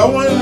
going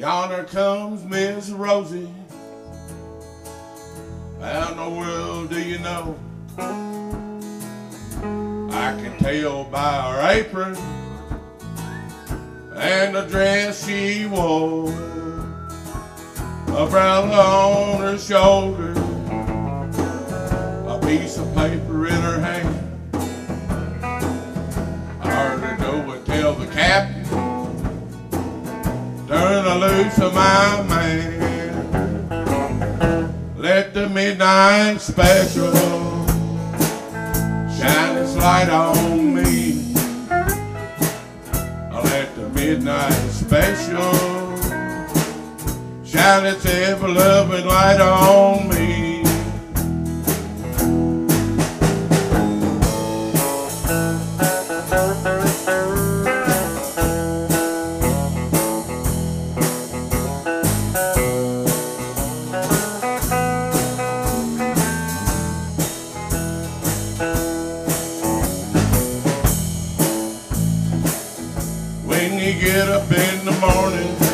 Yonder comes Miss Rosie. How in the world do you know? I can tell by her apron and the dress she wore. A umbrella on her shoulder, a piece of paper in her loose of my man. Let the midnight special shine its light on me. Let the midnight special shine its ever loving light on me. When you get up in the morning,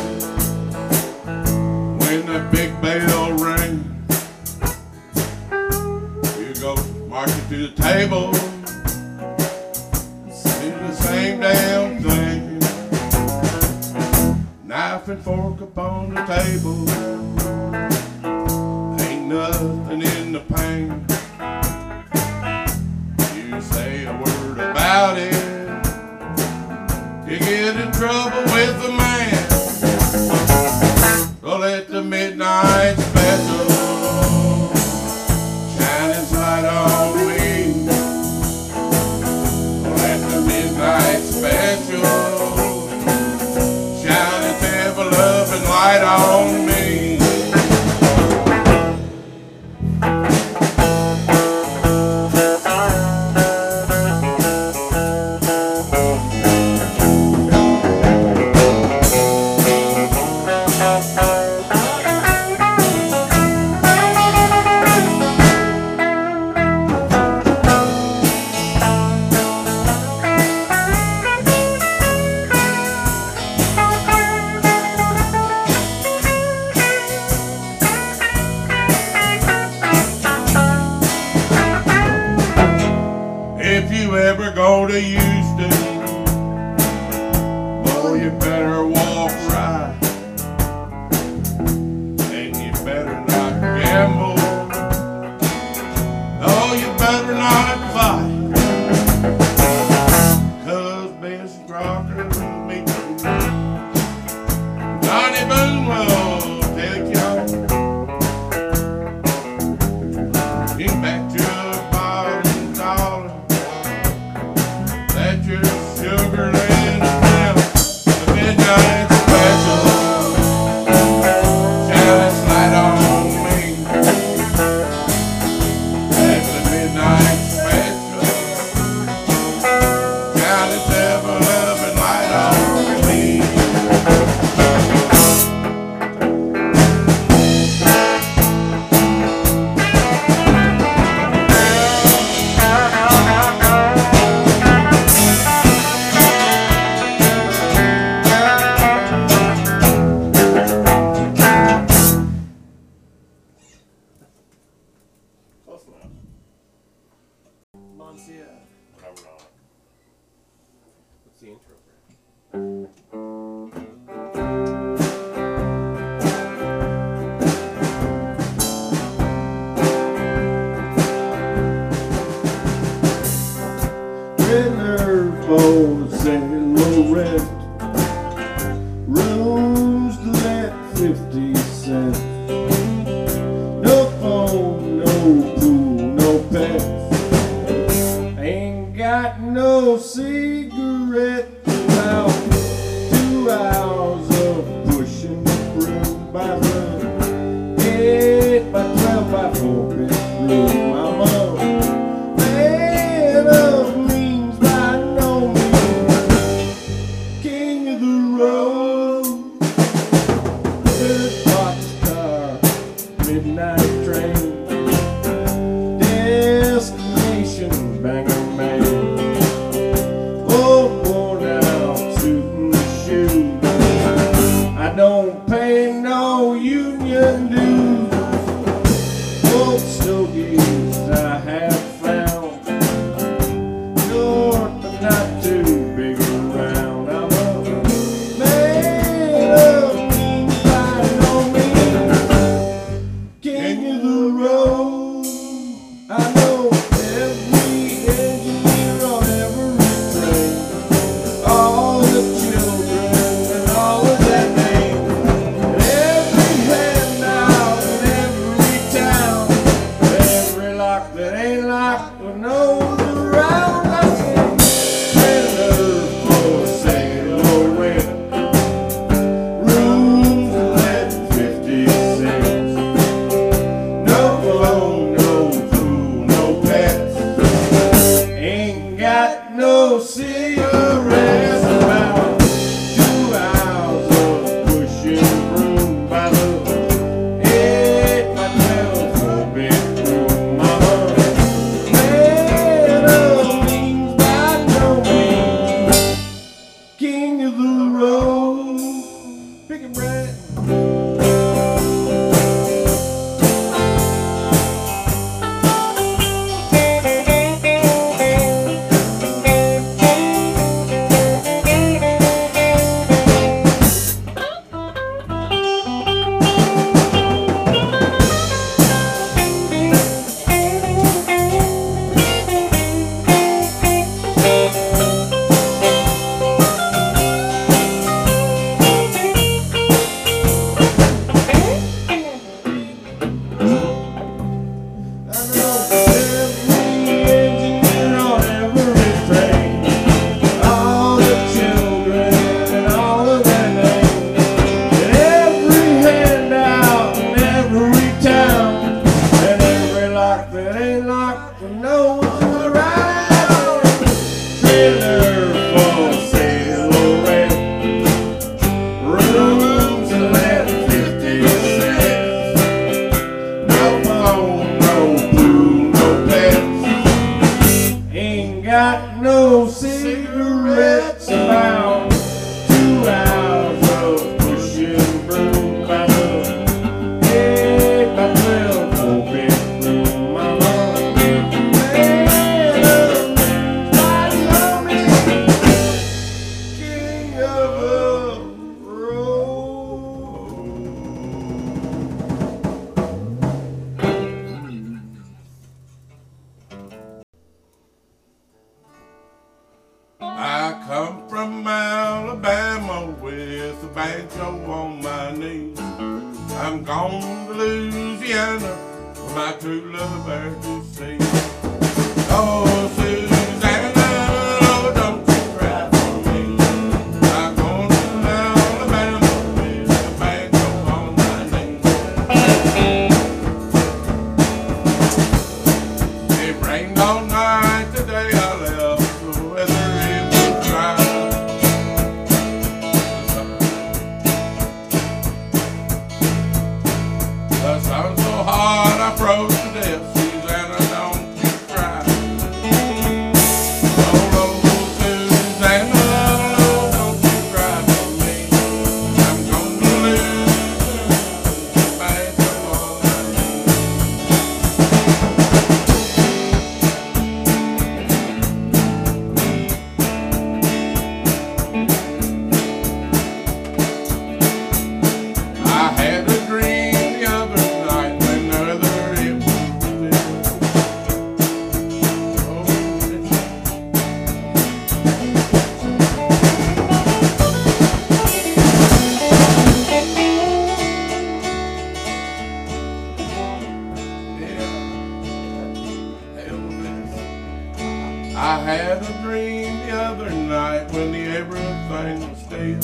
I had a dream the other night when the everything was still.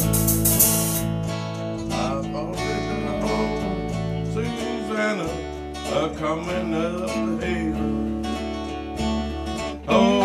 I thought that old Susanna a coming up the hill. Oh.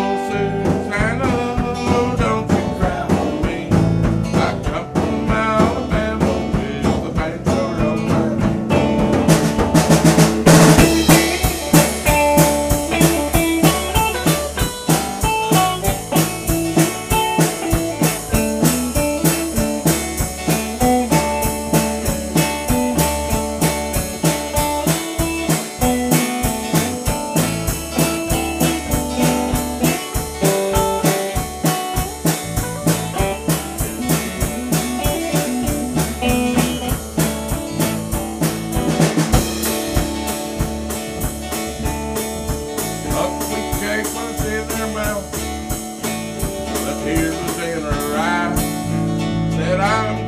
Said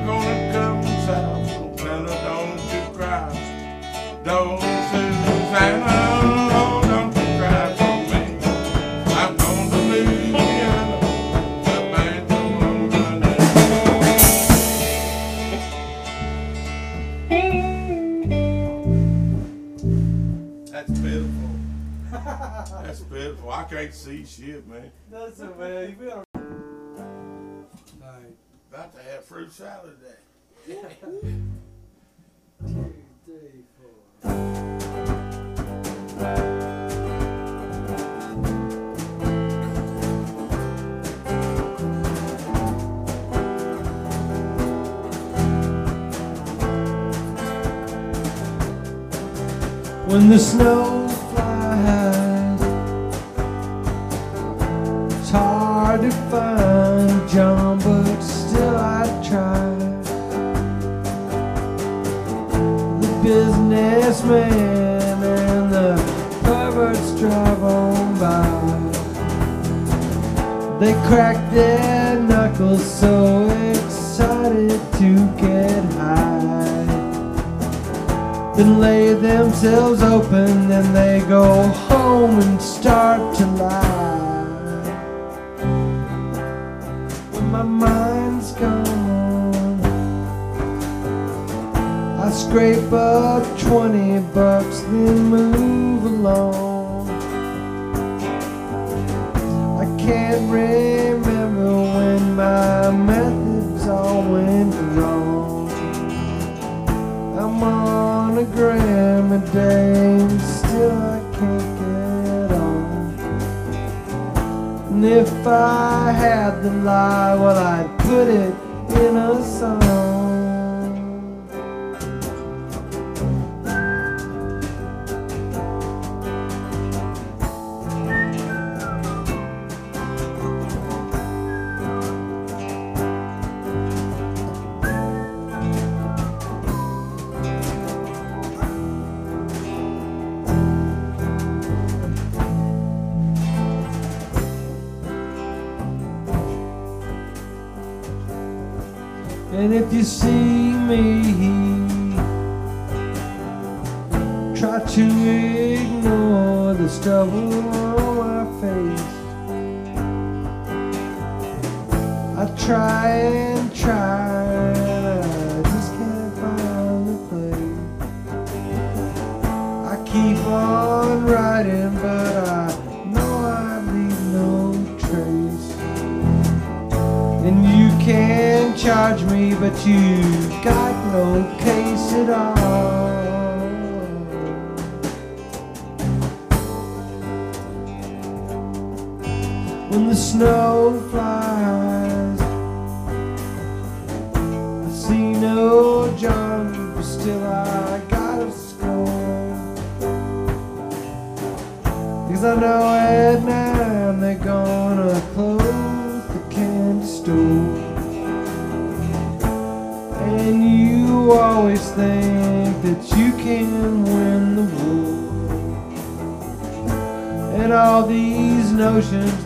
to have fruit salad day. Two, three, four. when the snow businessman and the perverts drive on by. They crack their knuckles so excited to get high then lay themselves open, then they go home and start to lie. When my mind's gone, I scrape up twenty bucks, then move along. I can't remember when my methods all went wrong. I'm on a gram a day and still I can't get on. And if I had the lie, well, I'd put it in a song. And if you see me, try to ignore the stubble on my face. I try and try, and I just can't find the place. I keep on writing, but charge me, but you got no case at all. When the snow flies, I see no John, but still I gotta score. Cause I know at nine they're gonna close And you always think that you can win the war. And all these notions,